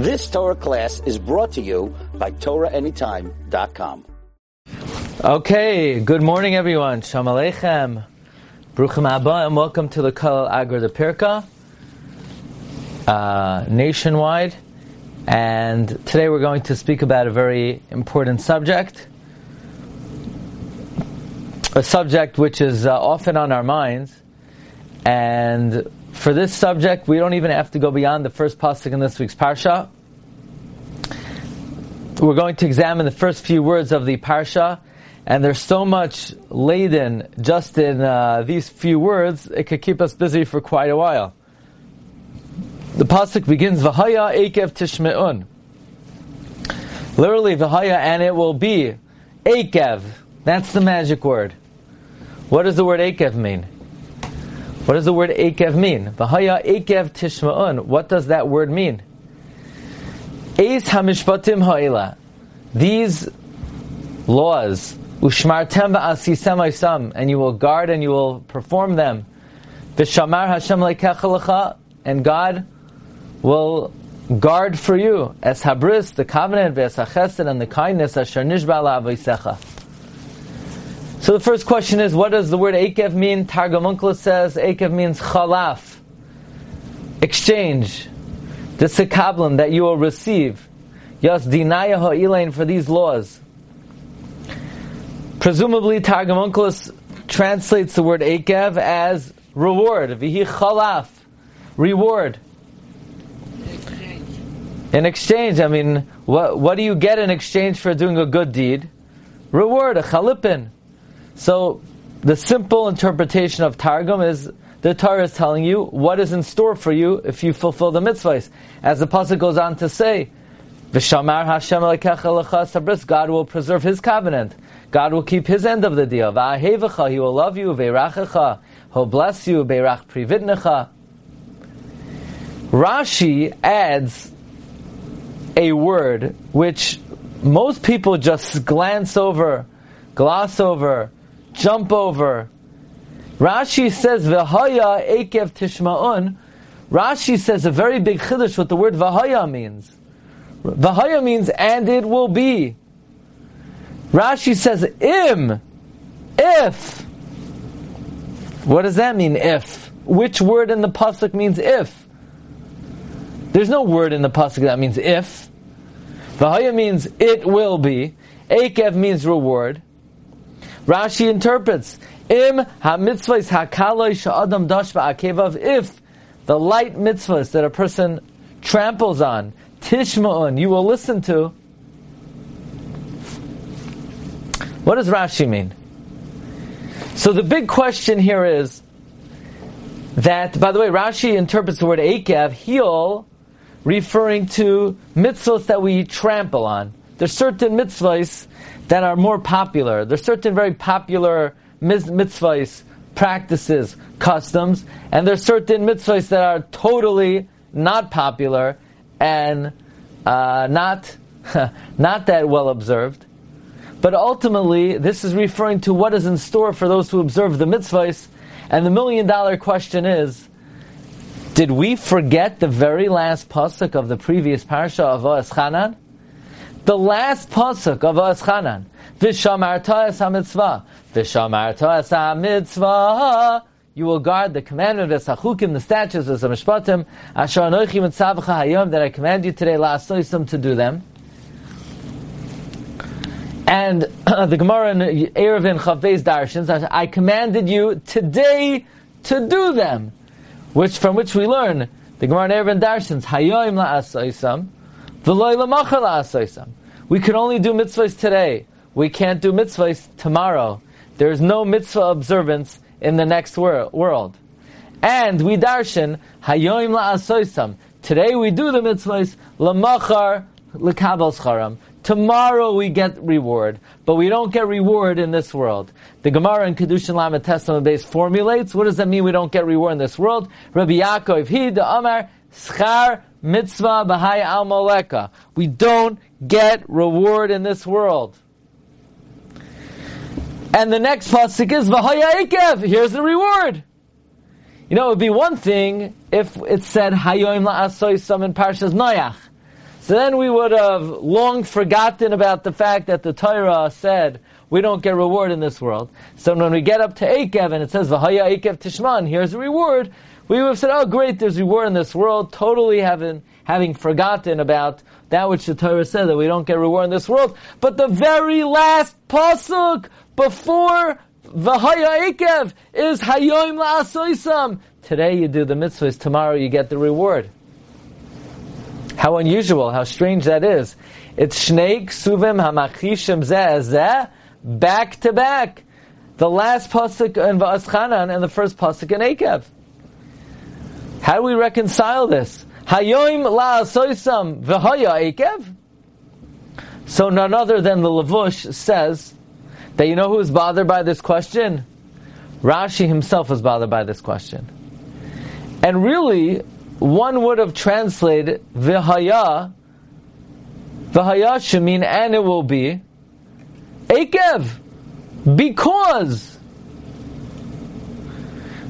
This Torah class is brought to you by TorahAnytime.com. Okay, good morning everyone. Shalom Aleichem. Bruchim Abba and welcome to the Kol Agra de Pirka uh, nationwide. And today we're going to speak about a very important subject. A subject which is uh, often on our minds. And for this subject, we don't even have to go beyond the first pasuk in this week's parsha. We're going to examine the first few words of the parsha, and there's so much laden just in uh, these few words, it could keep us busy for quite a while. The pasuk begins V'haya Ekev Tishme'un. Literally V'haya, and it will be Ekev. That's the magic word. What does the word Ekev mean? What does the word Ekev mean? V'haya Ekev tishma'un. What does that word mean? Eis Hamishpatim Ha'ila. These laws, Ushmartem v'asisem Aisam, and you will guard and you will perform them. V'shamar Hashem lekecha and God will guard for you as habris, the covenant, chesed, and the kindness, asher nishba la'avoisecha. So the first question is, what does the word Akev mean? Targum Onkelos says Akev means chalaf, exchange, the sekablim that you will receive. Yas dinaya ha'ilain for these laws. Presumably, Targum Onkelos translates the word Akev as reward, vihi chalaf, reward. In exchange, I mean, what, what do you get in exchange for doing a good deed? Reward, a chalipin. So, the simple interpretation of Targum is the Torah is telling you what is in store for you if you fulfill the mitzvahs. As the pasuk goes on to say, "V'shamar Hashem sabris." God will preserve His covenant. God will keep His end of the deal. Va'ahevecha, He will love you. Ve'rachecha, He'll bless you. Ve'rach privitnecha. Rashi adds a word which most people just glance over, gloss over, jump over. Rashi says v'haya ekev tishma'un. Rashi says a very big chiddush what the word v'haya means. V'haya means and it will be. Rashi says im, if. What does that mean? If. Which word in the pasuk means if? There's no word in the pasuk that means if. V'haya means it will be. Ekev means reward. Rashi interprets im ha-mitzvahs hakaloi sha'adam dash ba'akevav if the light mitzvahs that a person tramples on tishma'un you will listen to. What does Rashi mean? So the big question here is that, by the way, Rashi interprets the word Akev, heel, referring to mitzvahs that we trample on. There's certain mitzvahs that are more popular. There's certain very popular mitzvahs, practices, customs, and there's certain mitzvahs that are totally not popular and uh, not not that well observed. But ultimately, this is referring to what is in store for those who observe the mitzvahs. And the million dollar question is, did we forget the very last pasuk of the previous parsha of Va'eschanan? The last pasuk of Va'eschanan. Vishamarta es ha-mitzvah. Vishamarta es ha-mitzvah. You will guard the commandment of Esachukim, the statutes of Mishpatim, Asher anoichi mitzavcha hayom, that I command you today, la'asoisim, to do them. And the Gemara in Eruvin Chavez Darshins, I commanded you today to do them. Which, from which we learn, the Gemara in Eruvin Darshins, Hayoim la'asoisam. We can only do mitzvahs today. We can't do mitzvahs tomorrow. There is no mitzvah observance in the next wor- world. And we darshan, Hayoim la'asoisam. Today we do the mitzvahs, la'machar scharam. Tomorrow we get reward, but we don't get reward in this world. The Gemara in Kedushin Lamed Tes amud beis formulates, what does that mean we don't get reward in this world? Rabbi Yaakov, he, the Amar, schar mitzvah b'haya al moleka. We don't get reward in this world. And the next pasuk is v'haya ikev. Here's the reward. You know, it would be one thing if it said hayoim la'asoy some in Parshas Noach. So then we would have long forgotten about the fact that the Torah said we don't get reward in this world. So when we get up to Akev and it says Vahaya Akev Tishman, here's the reward, we would have said, oh great, there's reward in this world, totally having, having forgotten about that which the Torah said that we don't get reward in this world. But the very last pasuk before Vahaya Akev is Hayoim La'asoisam. Today you do the mitzvahs, tomorrow you get the reward. How unusual, how strange that is. It's Shnei Ksuvim Hamachishim Zeh Zeh, back to back. The last pasuk in Va'eschanan and the first pasuk in Akev. How do we reconcile this? Hayoim la'asoisam v'haya Akev? So none other than the Lavush says that you know who is bothered by this question? Rashi himself was bothered by this question. And really, one would have translated v'haya, v'haya should mean and it will be, Akev, because.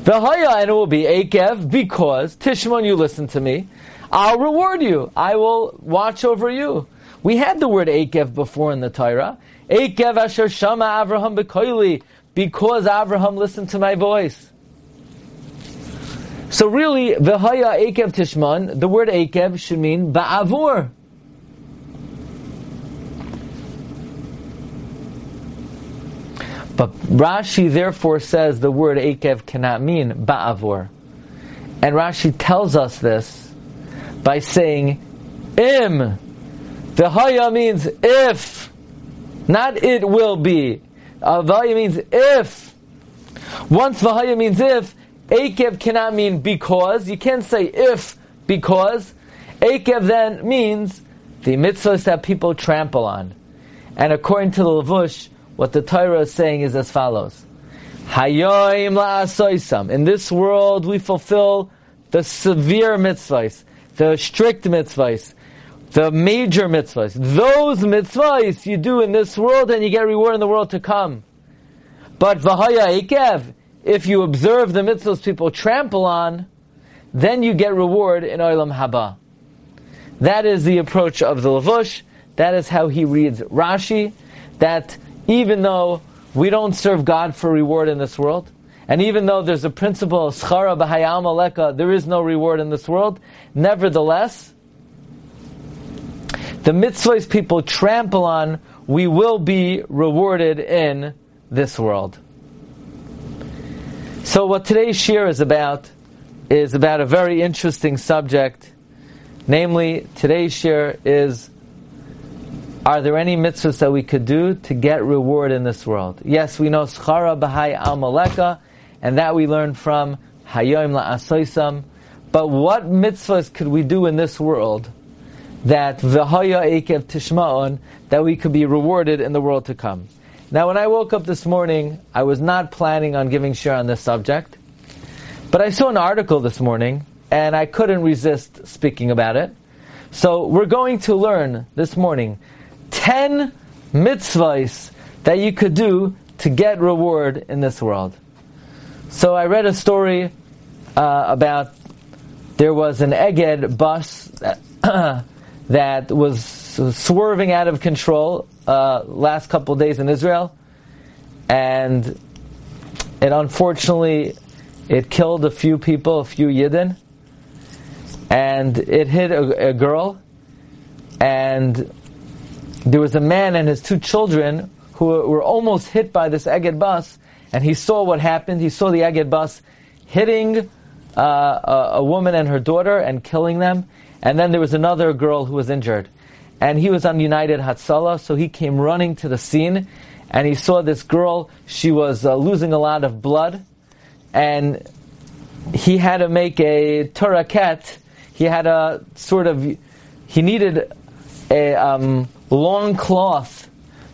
V'haya, and it will be Akev, because, Tishmon, you listen to me, I'll reward you. I will watch over you. We had the word Akev before in the Torah. Akev asher shama Avraham bekoili, because Avraham listened to my voice. So really, v'haya Akev Tishman, the word Akev should mean ba'avur. But Rashi therefore says the word Akev cannot mean Ba'avur. And Rashi tells us this by saying Im. The Haya means if. Not it will be. Avaya means if. Once Vahaya means if, Akev cannot mean because. You can't say if because. Akev then means the mitzvahs that people trample on. And according to the Lavush, what the Torah is saying is as follows. Hayoim la'asoisam. In this world, we fulfill the severe mitzvahs, the strict mitzvahs, the major mitzvahs. Those mitzvahs you do in this world and you get reward in the world to come. But v'haya ikev, if you observe the mitzvahs people trample on, then you get reward in Olam Haba. That is the approach of the Lavush. That is how he reads Rashi. That even though we don't serve God for reward in this world, and even though there's a principle schara b'hayam aleka, there is no reward in this world, nevertheless, the mitzvahs people trample on, we will be rewarded in this world. So what today's shir is about is about a very interesting subject. Namely, today's shir is are there any mitzvahs that we could do to get reward in this world? Yes, we know schara b'hai al and that we learn from hayoim la'asoisam. But what mitzvahs could we do in this world that v'haya ekev tishma'on that we could be rewarded in the world to come? Now, when I woke up this morning, I was not planning on giving share on this subject, but I saw an article this morning, and I couldn't resist speaking about it. So we're going to learn this morning 10 mitzvahs that you could do to get reward in this world. So I read a story uh, about there was an Eged bus that, was swerving out of control uh, last couple days in Israel, and it unfortunately it killed a few people, a few Yidden, and it hit a, a girl, and there was a man and his two children who were almost hit by this Eged bus, and he saw what happened. He saw the Eged bus hitting uh, a, a, woman and her daughter and killing them. And then there was another girl who was injured. And he was on United Hatzalah, so he came running to the scene, and he saw this girl. She was uh, losing a lot of blood, and he had to make a tourniquet. He had a sort of, he needed a um, long cloth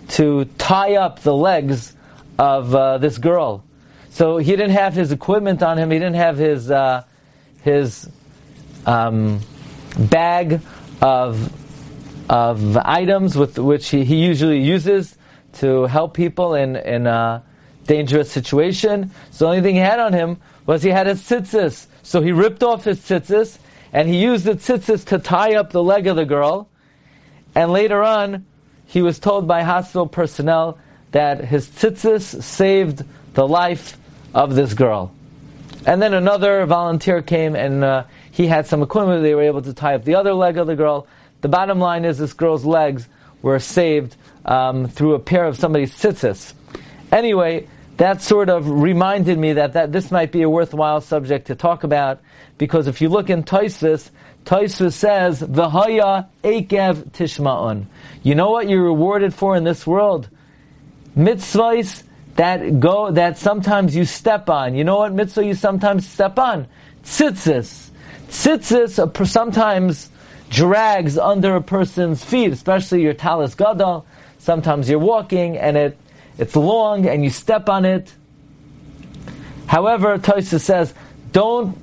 to tie up the legs of uh, this girl. So he didn't have his equipment on him. He didn't have his uh, his um, bag of of items with which he, he usually uses to help people in in a dangerous situation. So the only thing he had on him was he had his tzitzis. So he ripped off his tzitzis and he used the tzitzis to tie up the leg of the girl and later on, he was told by hospital personnel that his tzitzis saved the life of this girl. And then another volunteer came and uh, he had some equipment. They were able to tie up the other leg of the girl. The bottom line is this girl's legs were saved um, through a pair of somebody's tzitzis. Anyway, that sort of reminded me that, that this might be a worthwhile subject to talk about because if you look in Toisvis, Toisvis says, "V'haya ekev tishma'un." You know what you're rewarded for in this world? Mitzvahs that go that sometimes you step on. You know what mitzvah you sometimes step on? Tzitzis. Tzitzis sometimes drags under a person's feet, especially your talis gadol. Sometimes you're walking and it it's long and you step on it. However, Tosa says, don't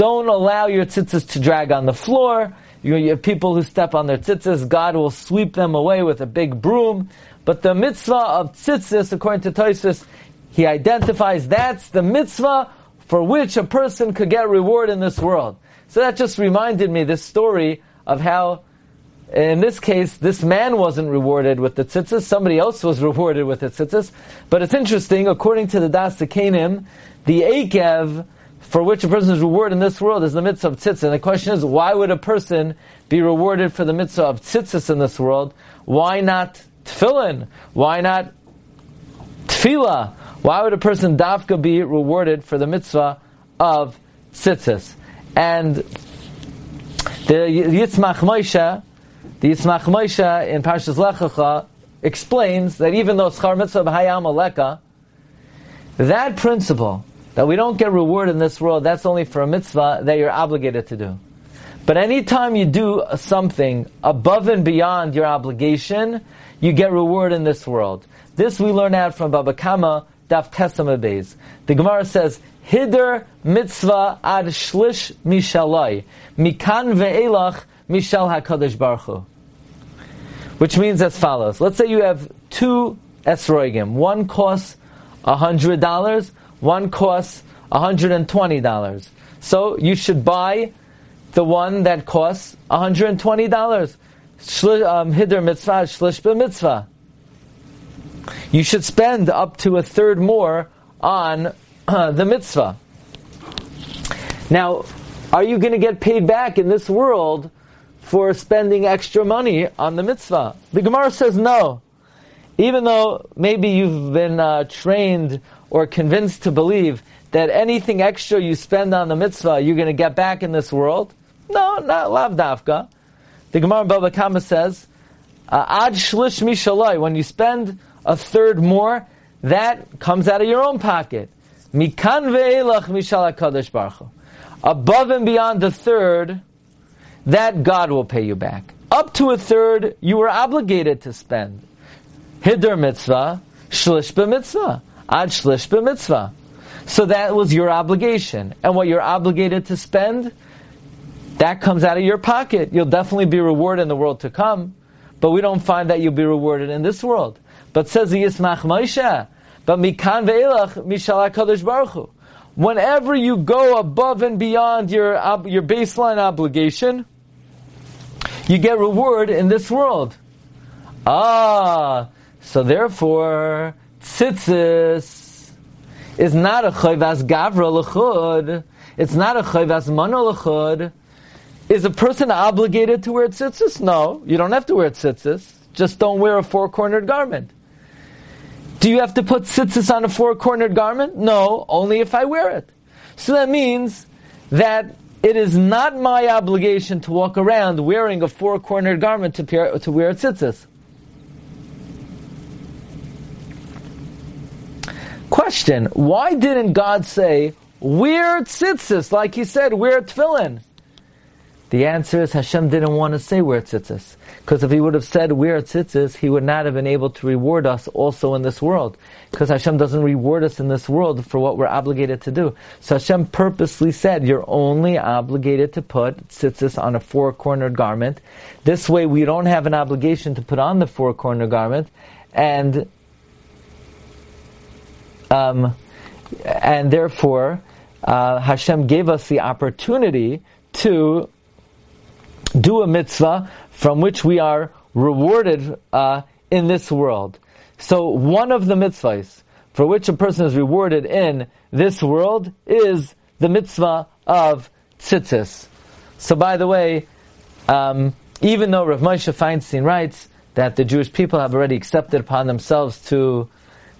don't allow your tzitzis to drag on the floor. You, you have people who step on their tzitzis. God will sweep them away with a big broom. But the mitzvah of tzitzis, according to Tosus, he identifies that's the mitzvah for which a person could get reward in this world. So that just reminded me this story of how, in this case, this man wasn't rewarded with the tzitzis, somebody else was rewarded with the tzitzis. But it's interesting, according to the Daas Zekeinim, the Akev, for which a person is rewarded in this world is the mitzvah of tzitzis. And the question is, why would a person be rewarded for the mitzvah of tzitzis in this world? Why not tefillin? Why not tefillah? Why would a person dafka be rewarded for the mitzvah of tzitzis? And the Yismach Moshe, the Yismach Moshe in Parshas Lech Lecha explains that even though schar mitzvah b'hayam aleka, that principle that we don't get reward in this world, that's only for a mitzvah that you're obligated to do. But anytime you do something above and beyond your obligation, you get reward in this world. This we learn out from Baba Kama, Daf Tesama The Gemara says, Hider mitzvah ad shlish mishalai, mikan ve'elach mishal HaKadosh Baruch Hu. Which means as follows. Let's say you have two esroigim. One costs $100, one costs $120. So you should buy the one that costs $120. Um, Hider mitzvah, shlish mitzvah. You should spend up to a third more on uh, the mitzvah. Now, are you going to get paid back in this world for spending extra money on the mitzvah? The Gemara says no. Even though maybe you've been uh, trained or convinced to believe that anything extra you spend on the mitzvah, you're going to get back in this world. No, not lav dafka. The Gemara Baba Kama says, uh, ad shlish mishaloi, when you spend a third more, that comes out of your own pocket. Mikan ve'elach mishal HaKadosh Baruch Above and beyond the third, that God will pay you back. Up to a third, you were obligated to spend. Hider mitzvah, shlish mitzvah, ad shlish mitzvah. So that was your obligation. And what you're obligated to spend, that comes out of your pocket. You'll definitely be rewarded in the world to come, but we don't find that you'll be rewarded in this world. But says the Yismach Moshe, but mikan ve'elach mishal HaKadosh Baruch Hu. Whenever you go above and beyond your, your baseline obligation, you get reward in this world. Ah, so therefore, tzitzis is not a chayvas gavra lechud. It's not a chayvas mana lechud. Is a person obligated to wear tzitzis? No, you don't have to wear tzitzis. Just don't wear a four-cornered garment. Do you have to put tzitzis on a four-cornered garment? No, only if I wear it. So that means that it is not my obligation to walk around wearing a four-cornered garment to, to wear tzitzis. Question, why didn't God say, wear tzitzis, like he said, wear tefillin? The answer is Hashem didn't want to say we're tzitzis. Because if he would have said we're tzitzis, he would not have been able to reward us also in this world. Because Hashem doesn't reward us in this world for what we're obligated to do. So Hashem purposely said, you're only obligated to put tzitzis on a four-cornered garment. This way we don't have an obligation to put on the four-cornered garment. And, um, and therefore, uh, Hashem gave us the opportunity to do a mitzvah from which we are rewarded uh, in this world. So one of the mitzvahs for which a person is rewarded in this world is the mitzvah of tzitzis. So by the way, um, even though Rav Moshe Feinstein writes that the Jewish people have already accepted upon themselves to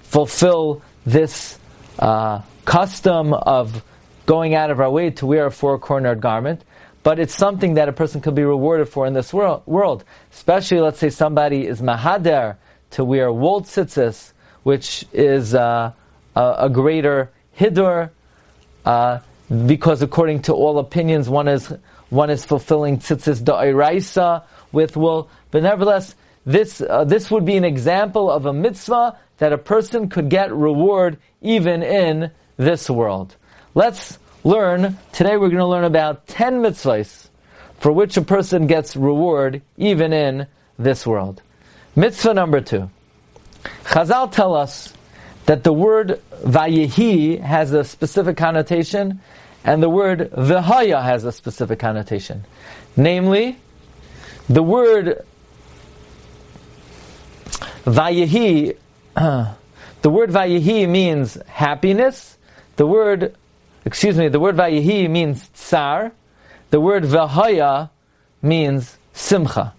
fulfill this uh, custom of going out of our way to wear a four-cornered garment, but it's something that a person could be rewarded for in this world. world. Especially, let's say somebody is mahader to wear wool tzitzis, which is uh, a, a, greater hidur, uh, because according to all opinions, one is one is fulfilling tzitzis da'iraisa with wool. But nevertheless, this uh, this would be an example of a mitzvah that a person could get reward even in this world. Let's learn today. We're going to learn about ten mitzvahs for which a person gets reward even in this world. Mitzvah number two. Chazal tell us that the word vayehi has a specific connotation and the word vihaya has a specific connotation. Namely, the word vayehi, the word vayehi means happiness. The word, excuse me, the word vayehi means tsar. The word vihaya means simcha.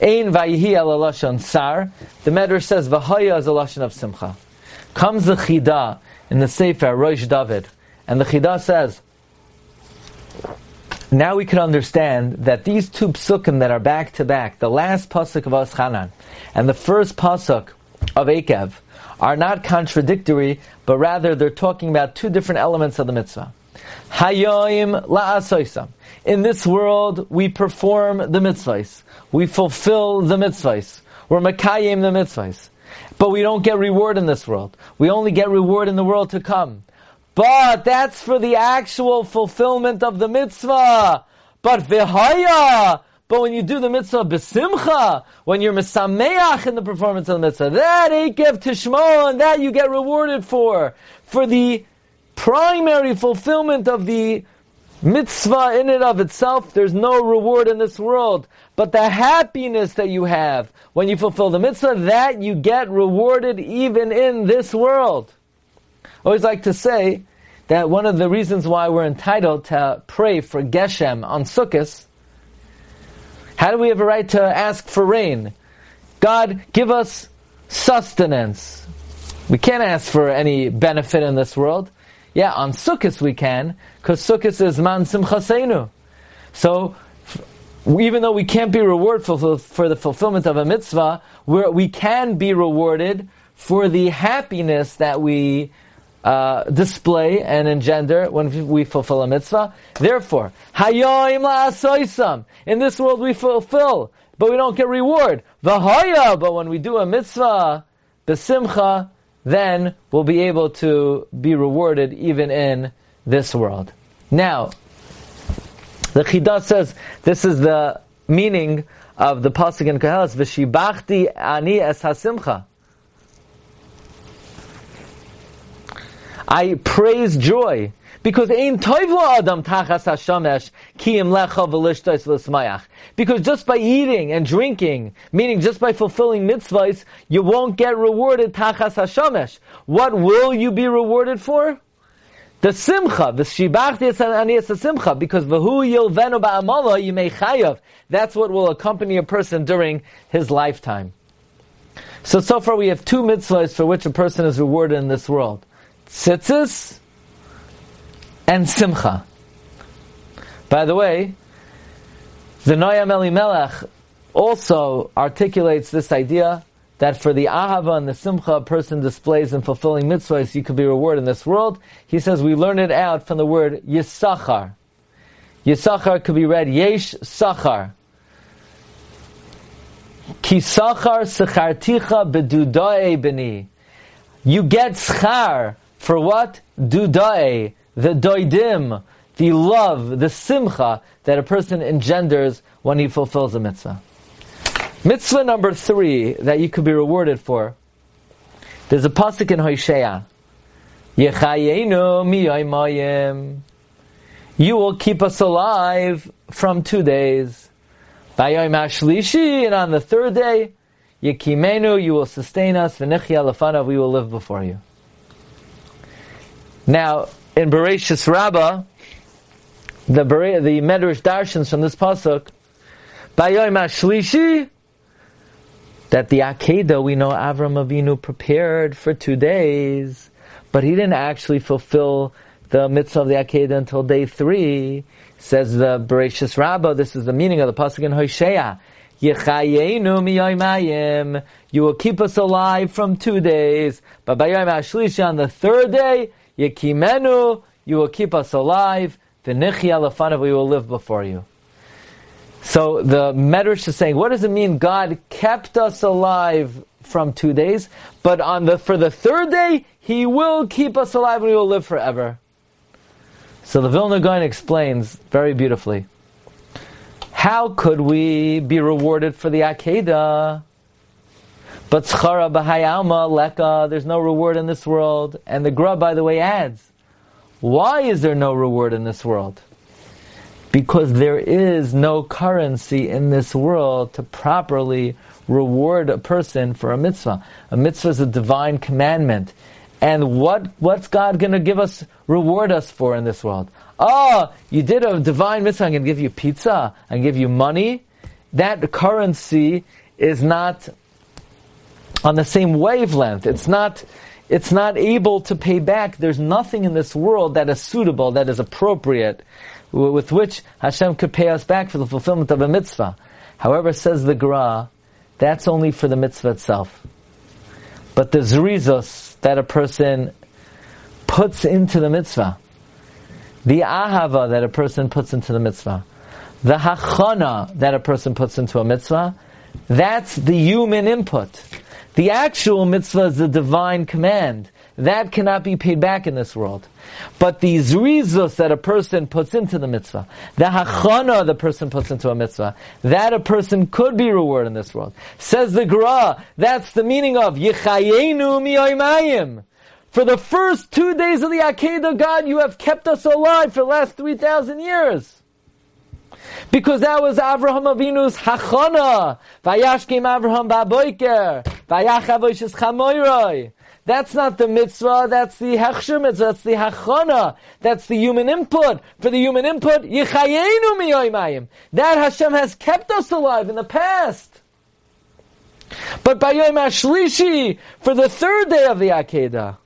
Ein vayihi al lashon sar. The Medrash says v'haya is a lashon of simcha. Comes the chida in the Sefer Rosh David, and the chida says, now we can understand that these two psukim that are back to back, the last pasuk of Aschanan and the first pasuk of Akev are not contradictory, but rather they're talking about two different elements of the mitzvah. Hayoim la'asoisam. In this world, we perform the mitzvahs. We fulfill the mitzvahs. We're makayim the mitzvahs. But we don't get reward in this world. We only get reward in the world to come. But that's for the actual fulfillment of the mitzvah. But vihaya, but when you do the mitzvah besimcha, when you're misameach in the performance of the mitzvah, that ekev tishma, and that you get rewarded for. For the primary fulfillment of the mitzvah in and of itself, there's no reward in this world. But the happiness that you have when you fulfill the mitzvah, that you get rewarded even in this world. I always like to say that one of the reasons why we're entitled to pray for Geshem on Sukkot, how do we have a right to ask for rain? God, give us sustenance. We can't ask for any benefit in this world. Yeah, on Sukkot we can, because Sukkot is man simchaseinu. So, even though we can't be rewarded for, for the fulfillment of a mitzvah, we can be rewarded for the happiness that we uh, display and engender when we fulfill a mitzvah. Therefore, hayoim la'asoisam. In this world we fulfill, but we don't get reward. V'haya, but when we do a mitzvah, besimcha, then we'll be able to be rewarded even in this world. Now, the Chidah says this is the meaning of the pasuk in Koheles, "V'shibachti ani es hasimcha." I praise joy because. Because just by eating and drinking, meaning just by fulfilling mitzvahs, you won't get rewarded tachas hashamesh. What will you be rewarded for? The simcha, the shibachti aniyas simcha, because v'hu yilvenu ba'amala yimei chayav. That's what will accompany a person during his lifetime. So, so far we have two mitzvahs for which a person is rewarded in this world. Tzitzis and Simcha. By the way, the Noam Elimelech also articulates this idea that for the ahava and the simcha a person displays in fulfilling mitzvahs, you could be rewarded in this world. He says we learn it out from the word yisachar. Yisachar could be read yesh sachar. Kisachar secharticha bedudae beni. You get schar for what? Dudae, the doidim, the love, the simcha that a person engenders when he fulfills a mitzvah. Mitzvah number three that you could be rewarded for. There's a pasuk in Hosea. Yechayenu. You will keep us alive from two days. Vayom Hashlishi, and on the third day, Yekimenu, you will sustain us, V'nichya lefanav, we will live before you. Now, in Bereshis Rabbah, the, the Medrash Darshans from this pasuk, Hashlishi, that the Akedah, we know Avram Avinu prepared for two days, but he didn't actually fulfill the mitzvah of the Akedah until day three. Says the Bereshis Rabbah, this is the meaning of the pasuk in Hosea. You will keep us alive from two days, but on the third day, Yekimenu, you will keep us alive. V'nichya lefanav, we will live before you. So the Medrash is saying, what does it mean? God kept us alive from two days, but on the for the third day, He will keep us alive and we will live forever. So the Vilna Gaon explains very beautifully. How could we be rewarded for the Akedah? But Tzchara B'hayalma Leka, there's no reward in this world. And the Gra, by the way, adds, why is there no reward in this world? Because there is no currency in this world to properly reward a person for a mitzvah. A mitzvah is a divine commandment. And what, what's God going to give us, reward us for in this world? Oh, you did a divine mitzvah, I'm to give you pizza, I'm to give you money. That currency is not on the same wavelength. It's not, it's not able to pay back. There's nothing in this world that is suitable, that is appropriate, with which Hashem could pay us back for the fulfillment of a mitzvah. However, says the Gra, that's only for the mitzvah itself. But the zrizos, that a person puts into the mitzvah, the ahava that a person puts into the mitzvah, the hachana that a person puts into a mitzvah, that's the human input. The actual mitzvah is a divine command. That cannot be paid back in this world. But the zrizus that a person puts into the mitzvah, the hachana the person puts into a mitzvah, that a person could be rewarded in this world. Says the Gra, that's the meaning of yichayenu miyoymayim. For the first two days of the Akedah, God, you have kept us alive for the last 3,000 years. Because that was Avraham Avinu's hachana. Vayashkim Avraham baboiker. That's not the mitzvah, that's the hechsher mitzvah, that's the hachana, that's the human input. For the human input, yichayenu miyoymayim. That Hashem has kept us alive in the past. But by Yom HaShlishi, for the third day of the Akedah,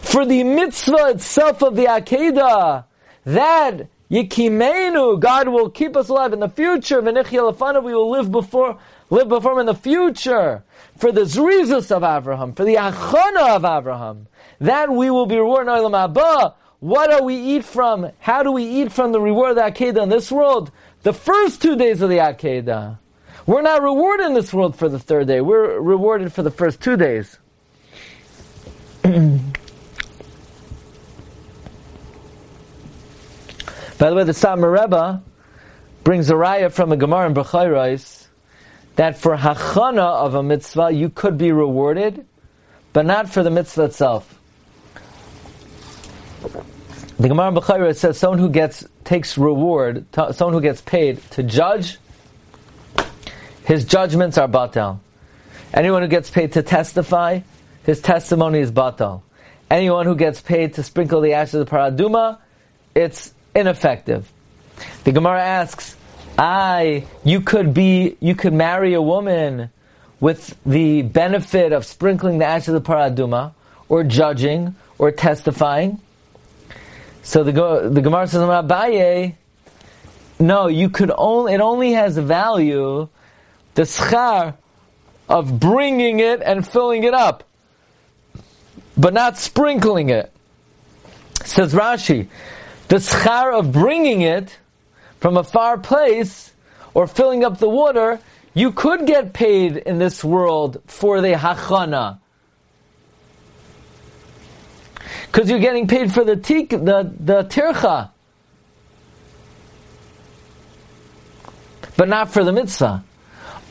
for the mitzvah itself of the Akedah, that Yikimenu, God will keep us alive in the future. V'nichya we will live before, live before Him in the future for the zrizus of Abraham, for the achana of Abraham, that we will be rewarded in Olam. What do we eat from? How do we eat from the reward of the Akedah in this world? The first two days of the Akedah. We're not rewarded in this world for the third day. We're rewarded for the first two days. By the way, the Satmar Rebbe brings a raya from a Gemara in Bechayrais that for hachana of a mitzvah you could be rewarded, but not for the mitzvah itself. The Gemara B'chayra says someone who gets takes reward, someone who gets paid to judge, his judgments are batal. Anyone who gets paid to testify, his testimony is batal. Anyone who gets paid to sprinkle the ashes of the parah adumah, it's ineffective. The Gemara asks, I, you could be, you could marry a woman with the benefit of sprinkling the ashes of the parah adumah, or judging, or testifying. So the the Gemara says, Abaye, no, you could only, it only has value, the schar of bringing it and filling it up, but not sprinkling it. Says Rashi, the schar of bringing it from a far place or filling up the water, you could get paid in this world for the hachana. Because you're getting paid for the tik, the, the tircha. But not for the mitzvah.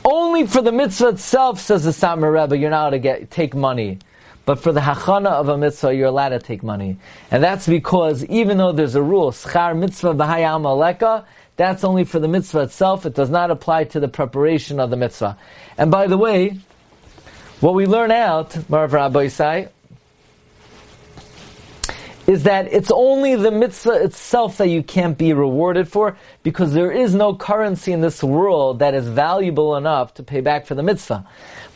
Only for the mitzvah itself, says the Satmar Rebbe, you're not to get, take money. But for the hachana of a mitzvah, you're allowed to take money. And that's because even though there's a rule, schar mitzvah b'hayam aleka, that's only for the mitzvah itself. It does not apply to the preparation of the mitzvah. And by the way, what we learn out, Marav Rabbi Isai, is that it's only the mitzvah itself that you can't be rewarded for because there is no currency in this world that is valuable enough to pay back for the mitzvah.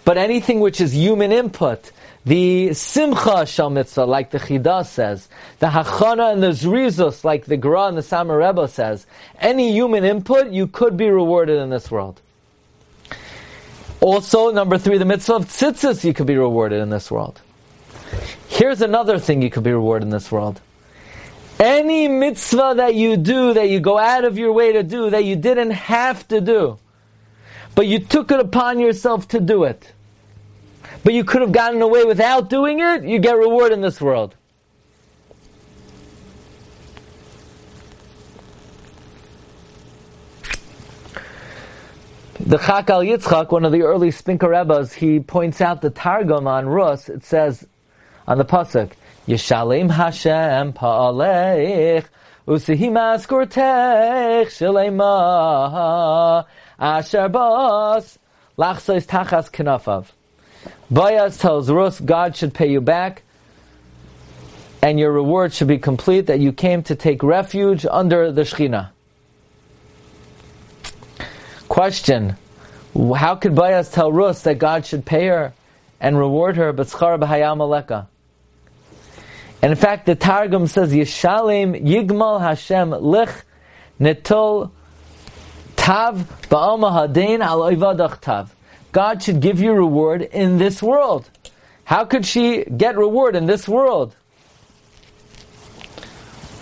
But anything which is human input, the simcha shal mitzvah, like the Chida says, the hachana and the zrizus, like the Gra and the Satmar Rebbe says, any human input, you could be rewarded in this world. Also, number three, the mitzvah of tzitzis, you could be rewarded in this world. Here's another thing you could be rewarded in this world. Any mitzvah that you do, that you go out of your way to do, that you didn't have to do, but you took it upon yourself to do it, but you could have gotten away without doing it, you get reward in this world. The Chakal Yitzchak, one of the early Spinker Rebbes, he points out the Targum on Rus. It says on the pasuk, Yishalim Hashem Pa'alech Usihi Maskurtech Shalema Asher Bas Lachsois Tachas Kinafav. Bayaz tells Rus, God should pay you back, and your reward should be complete, that you came to take refuge under the Shechina. Question. How could Bayaz tell Rus that God should pay her and reward her, but schar aleka? And in fact, the Targum says, Yishalim Yigmal Hashem Lich Netol Tav Ba'alma Hadin Al Tav. God should give you reward in this world. How could she get reward in this world?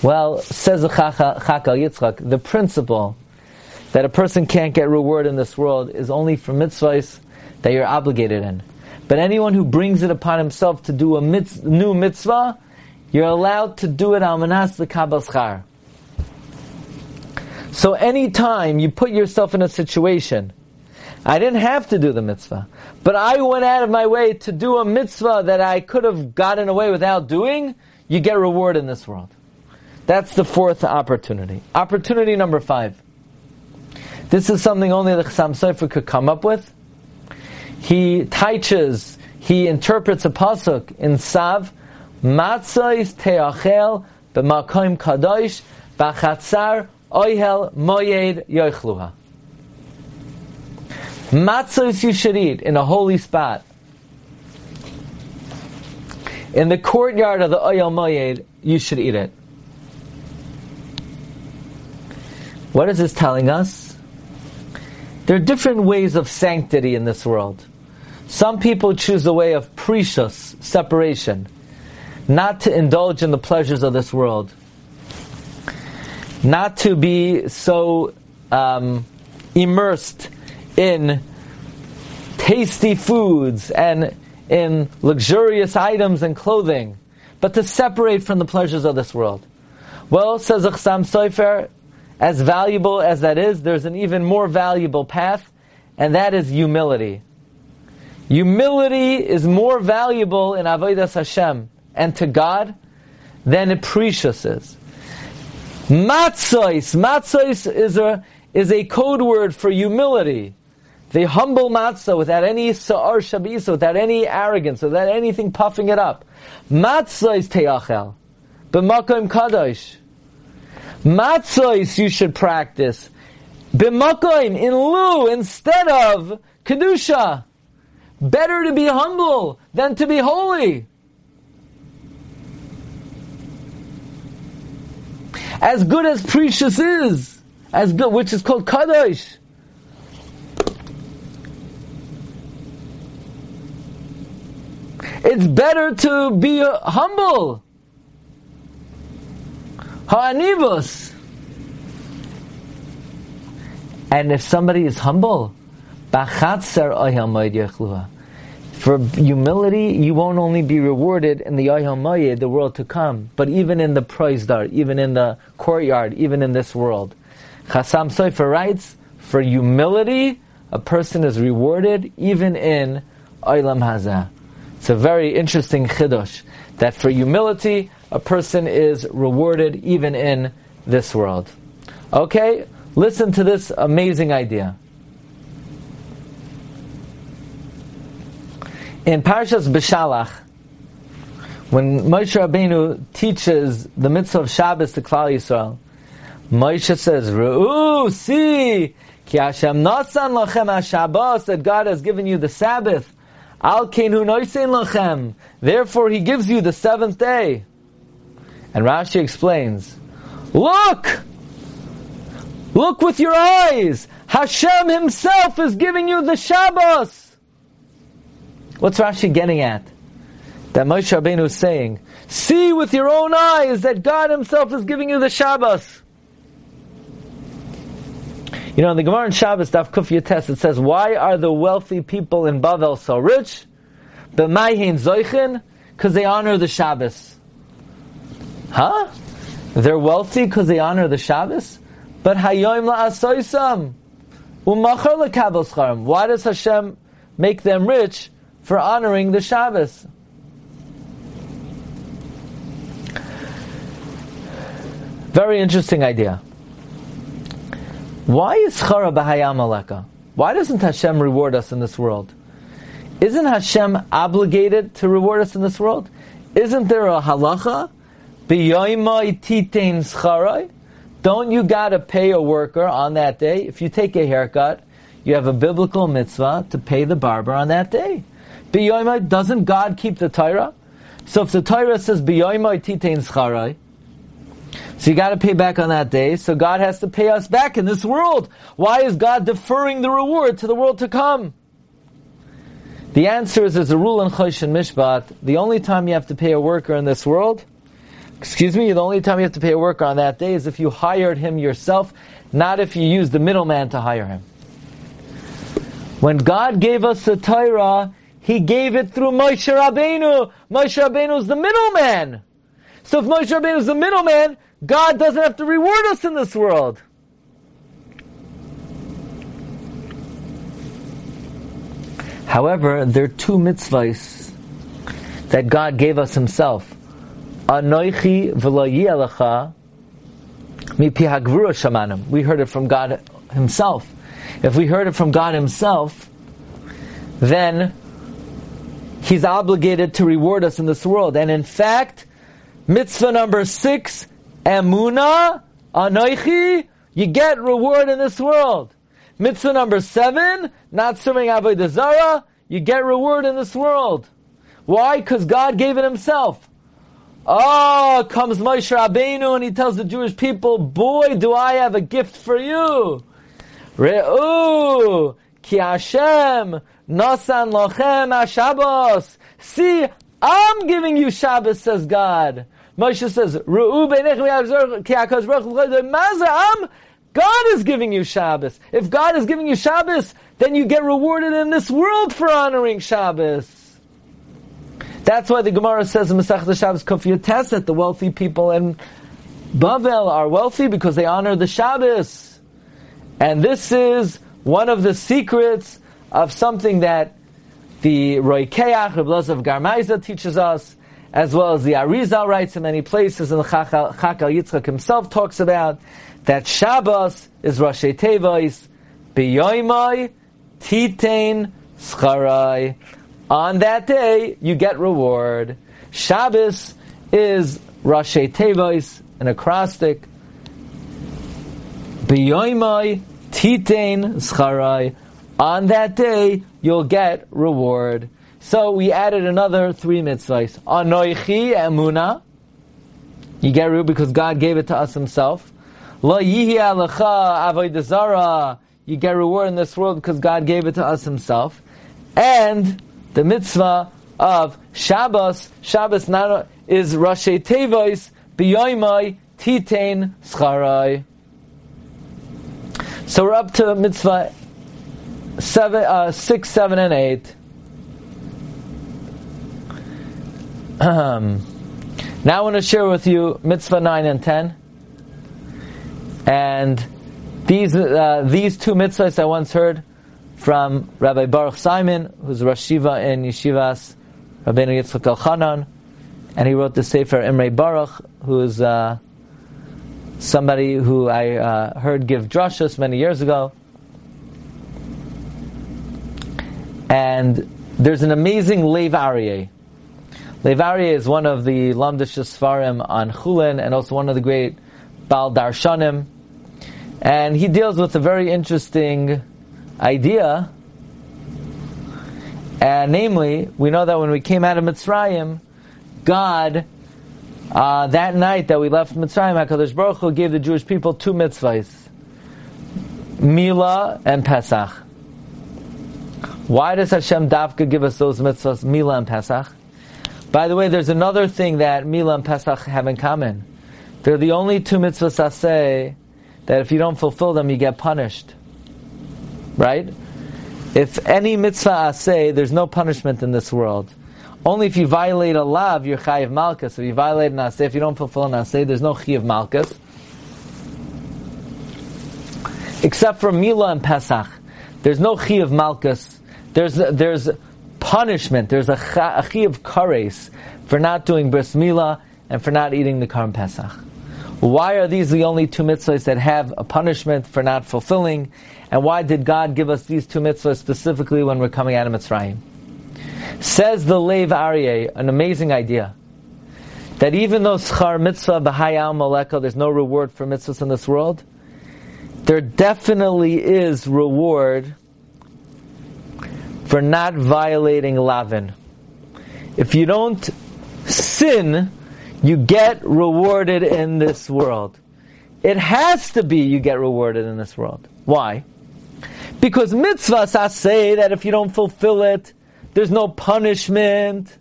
Well, says the Chakal Yitzchak, the principle that a person can't get reward in this world is only for mitzvahs that you're obligated in. But anyone who brings it upon himself to do a mitz, new mitzvah, you're allowed to do it al manas l'kabaschar. So anytime you put yourself in a situation, I didn't have to do the mitzvah, but I went out of my way to do a mitzvah that I could have gotten away without doing, you get reward in this world. That's the fourth opportunity. Opportunity number five. This is something only the Chassam Sofer could come up with. He teaches, he interprets a pasuk in Tzav, Matzais teachel b'makom kadosh b'chatzar oihel moyed yoichluha. Matzos you should eat in a holy spot. In the courtyard of the Oyel Moyed, you should eat it. What is this telling us? There are different ways of sanctity in this world. Some people choose the way of precious separation not to indulge in the pleasures of this world, not to be so um, immersed in tasty foods and in luxurious items and clothing, but to separate from the pleasures of this world. Well, says Akhsam Sofer, as valuable as that is, there's an even more valuable path, and that is humility. Humility is more valuable in Avodas Hashem and to God than it precious is. Matzois. Matzois is a, is a code word for humility. The humble matzah without any sa'ar shabisa, without any arrogance, without anything puffing it up. Matzois teachel. B'makom kadosh. Matzois you should practice. B'makom, in lieu, instead of kedusha. Better to be humble than to be holy. as good as precious is, as good, which is called kadosh. It's better to be uh, humble. Ha'anivus. And if somebody is humble, for humility, you won't only be rewarded in the Yaham the world to come, but even in the Proizdar, even in the courtyard, even in this world. Chassam Sofer writes, for humility, a person is rewarded even in Olam Hazah. It's a very interesting chiddush, that for humility, a person is rewarded even in this world. Okay, Listen to this amazing idea. In Parshas Beshalach, when Moshe Rabbeinu teaches the mitzvah of Shabbos to Klal Yisrael, Moshe says, "Ru'u, see, ki Hashem nasan lachem HaShabbos, that God has given you the Sabbath. Al kenu noisin lachem. Therefore, He gives you the seventh day." And Rashi explains, "Look, look with your eyes. Hashem Himself is giving you the Shabbos." What's Rashi getting at? that Moshe Rabbeinu is saying, see with your own eyes that God Himself is giving you the Shabbos. You know, in the Gemara in Shabbos, Daf Kuf Yates, it says, why are the wealthy people in Bavel so rich? B'mayhin zoichin? Because they honor the Shabbos. Huh? They're wealthy because they honor the Shabbos? But hayoim la'asoisam. Umachar scharim. Why does Hashem make them rich for honoring the Shabbos? Very interesting idea. Why is Chara B'Hayam Aleka? Why doesn't Hashem reward us in this world? Isn't Hashem obligated to reward us in this world? Isn't there a halacha? Don't you gotta pay a worker on that day? If you take a haircut, you have a biblical mitzvah to pay the barber on that day. Doesn't God keep the Torah? So if the Torah says so you got to pay back on that day. So God has to pay us back in this world. Why is God deferring the reward to the world to come? The answer is there's a rule in Choshen Mishpat. The only time you have to pay a worker in this world, excuse me, the only time you have to pay a worker on that day is if you hired him yourself, not if you use the middleman to hire him. When God gave us the Torah, He gave it through Moshe Rabbeinu. Moshe Rabbeinu is the middleman. So if Moshe Rabbeinu is the middleman, God doesn't have to reward us in this world. However, there are two mitzvahs that God gave us Himself. Anoichi shamanim. We heard it from God Himself. If we heard it from God Himself, then He's obligated to reward us in this world. And in fact, mitzvah number six Emuna, Anoichi, you get reward in this world. Mitzvah number seven, not serving Avodah Zarah, you get reward in this world. Why? Because God gave it Himself. Oh, comes Moshe Rabbeinu and he tells the Jewish people, boy, do I have a gift for you. Re'u, ki Hashem, nasan lochem ha-Shabbos. See, I'm giving you Shabbos, says God. Moshe says, God is giving you Shabbos. If God is giving you Shabbos, then you get rewarded in this world for honoring Shabbos. That's why the Gemara says in Masech Shabbos Kuf that the wealthy people in Bavel are wealthy because they honor the Shabbos. And this is one of the secrets of something that the Roikeach, Reb of Garmaiza teaches us, as well as the Arizal writes in many places, and the Chakal Yitzchak himself talks about that Shabbos is Rashi Tevois, B'yoimai, Titain, Scharai. On that day, you get reward. Shabbos is Rashi Tevois, an acrostic. B'yoimai, Titain, Scharai. On that day, you'll get reward. So we added another three mitzvahs. Anoichi emuna. You get root because God gave it to us Himself. Lo yihi alecha avodah You get reward in this world because God gave it to us Himself. And the mitzvah of Shabbos. Shabbos is Rashi Tevois biyoimai titain scharai. So we're up to mitzvah seven, uh, six, seven, and eight. Um, now I want to share with you mitzvah 9 and 10. And these, uh, these two mitzvahs I once heard from Rabbi Baruch Simon, who's Rosh in Yeshivas Rabbeinu Yitzchak Elchanan, and he wrote the Sefer Imrei Baruch, who is uh, somebody who I uh, heard give drushas many years ago. And there's an amazing Lev Aryeh. Lev Aryeh is one of the Lamdish Sfarim on Chulin and also one of the great Baal Darshanim. And he deals with a very interesting idea. And namely, we know that when we came out of Mitzrayim, God, uh, that night that we left Mitzrayim, HaKadosh Baruch Hu gave the Jewish people two mitzvahs. Mila and Pesach. Why does Hashem Davka give us those mitzvahs, Mila and Pesach? By the way, there's another thing that Mila and Pesach have in common. They're the only two mitzvahs I say that if you don't fulfill them, you get punished. Right? If any mitzvah I say, there's no punishment in this world. Only if you violate a lav, you're chayiv malchus. If you violate an asay, if you don't fulfill an asay, there's no chayiv malchus. Except for Mila and Pesach. There's no chayiv malchus. There's, there's punishment. There's a, a chayiv kares for not doing bris Mila and for not eating the Korban Pesach. Why are these the only two mitzvahs that have a punishment for not fulfilling? And why did God give us these two mitzvahs specifically when we're coming out of Mitzrayim? Says the Lev Aryeh, an amazing idea. That even though schar mitzvah b'hayal maleka, there's no reward for mitzvahs in this world, there definitely is reward for not violating lavin. If you don't sin, you get rewarded in this world. It has to be you get rewarded in this world. Why? Because mitzvahs I say that if you don't fulfill it, there's no punishment.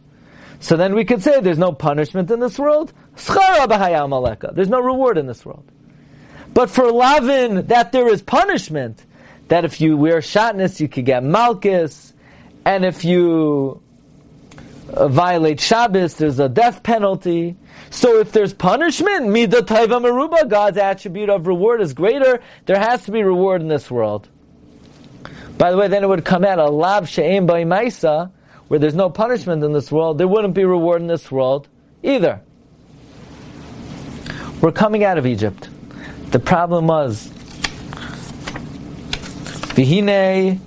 So then we could say there's no punishment in this world. There's no reward in this world. But for lavin, that there is punishment, that if you wear shatnez, you could get malchus, and if you uh, violate Shabbos, there's a death penalty. So if there's punishment, mida taiva meruba, God's attribute of reward is greater. There has to be reward in this world. By the way, then it would come out a lav she'em by maisa, where there's no punishment in this world. There wouldn't be reward in this world either. We're coming out of Egypt. The problem was, vihine,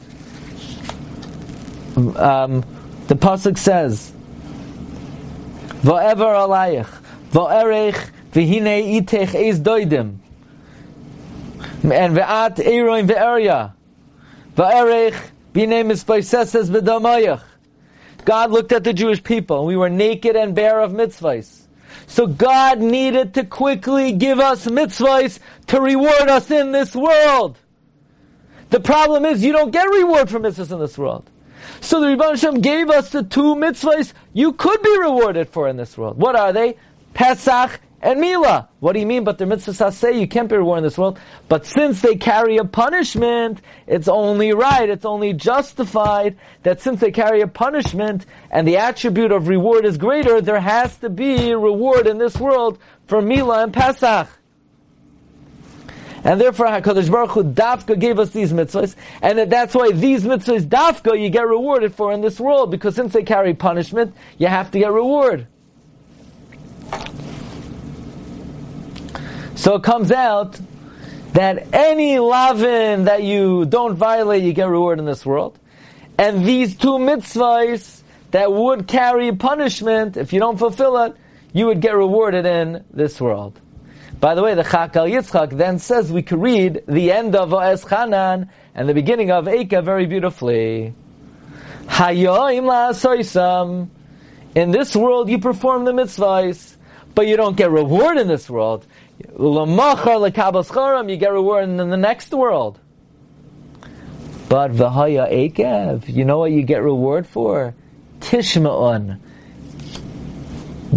um, the pasuk says, "Va'ever alayich, va'erech v'hine itech eis doidim, and ve'at eroin ve'eria, va'erech b'nei mispaiseses v'damayach." God looked at the Jewish people, we were naked and bare of mitzvahs. So God needed to quickly give us mitzvahs to reward us in this world. The problem is you don't get reward for mitzvahs in this world. So the Rebbe Hashem gave us the two mitzvahs you could be rewarded for in this world. What are they? Pesach and Mila. What do you mean? But the mitzvahs say you can't be rewarded in this world. But since they carry a punishment, it's only right, it's only justified that since they carry a punishment and the attribute of reward is greater, there has to be reward in this world for Mila and Pesach. And therefore, HaKadosh Baruch Hu Dafka gave us these mitzvahs, and that's why these mitzvahs Dafka you get rewarded for in this world, because since they carry punishment, you have to get reward. So it comes out that any lavin that you don't violate, you get reward in this world. And these two mitzvahs that would carry punishment, if you don't fulfill it, you would get rewarded in this world. By the way, the Chakal Yitzchak then says we could read the end of Va'eschanan and the beginning of Eika very beautifully. In this world you perform the mitzvahs, but you don't get reward in this world. You get reward in the next world. But v'haya ekev, you know what you get reward for? Tishma'un.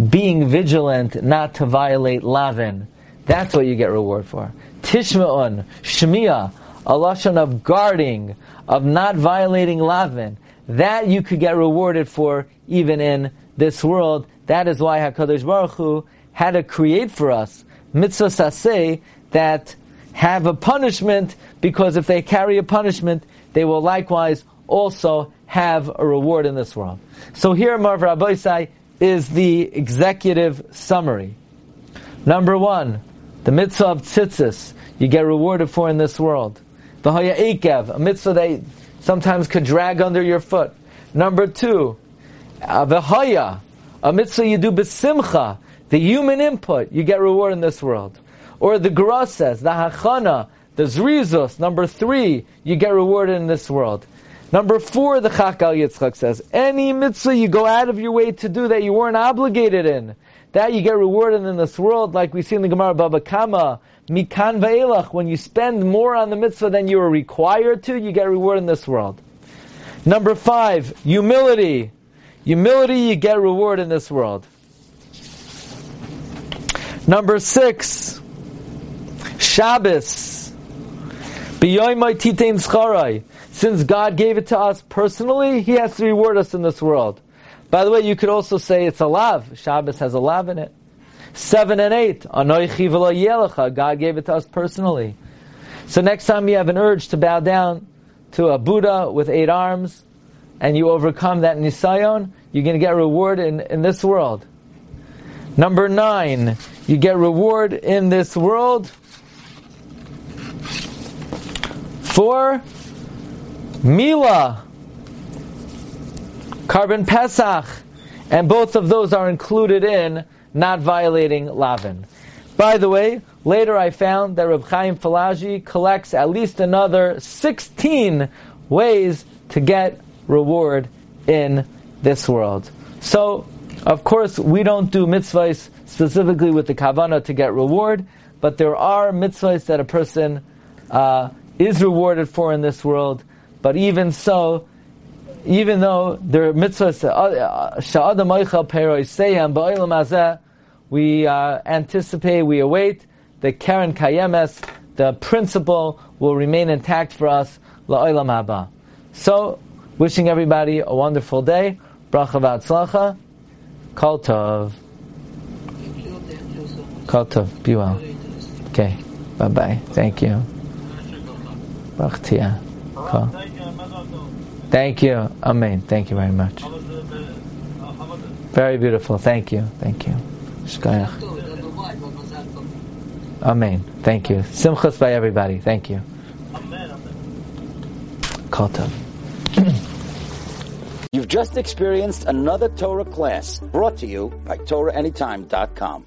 Being vigilant not to violate lavin. That's what you get reward for. Tishma'un, Shmiya, a lashon of guarding, of not violating lavin. That you could get rewarded for even in this world. That is why Hakadosh Baruch Hu had to create for us mitzvah saseh that have a punishment because if they carry a punishment, they will likewise also have a reward in this world. So here, Marv Rabbi is the executive summary. Number one, The mitzvah of tzitzis, you get rewarded for in this world. The haya ekev, a mitzvah that sometimes could drag under your foot. Number two, uh, the haya, a mitzvah you do besimcha, the human input, you get reward in this world. Or the grasses, the hachana, the zrizus, number three, you get rewarded in this world. Number four, the Chakal Yitzchak says, any mitzvah you go out of your way to do that you weren't obligated in, that you get rewarded in this world, like we see in the Gemara Baba Kama, Mikan Ve'elach, when you spend more on the mitzvah than you are required to, you get reward in this world. Number five, humility. Humility, you get reward in this world. Number six, Shabbos. Since God gave it to us personally, He has to reward us in this world. By the way, you could also say it's a lav. Shabbos has a lav in it. Seven and eight. God gave it to us personally. So next time you have an urge to bow down to a Buddha with eight arms, and you overcome that nisayon, you're going to get reward in, in this world. Number nine, you get reward in this world for Mila, Korban Pesach, and both of those are included in not violating Lavin. By the way, later I found that Reb Chaim Falaji collects at least another 16 ways to get reward in this world. So, of course, we don't do mitzvahs specifically with the kavana to get reward, but there are mitzvahs that a person uh, is rewarded for in this world. But even so, even though there are mitzvahs, azeh, we uh, anticipate, we await the Keren Kayemes, the principle will remain intact for us. So, wishing everybody a wonderful day. Bracha v'atzlacha. Kol tov. Kol tov. Be well. Okay. Bye bye. Thank you. Baruch Thank you. Amen. Thank you very much. Very beautiful. Thank you. Thank you. Shkayach. Amen. Thank you. Simchas by everybody. Thank you. Kota. You've just experienced another Torah class brought to you by TorahAnytime.com.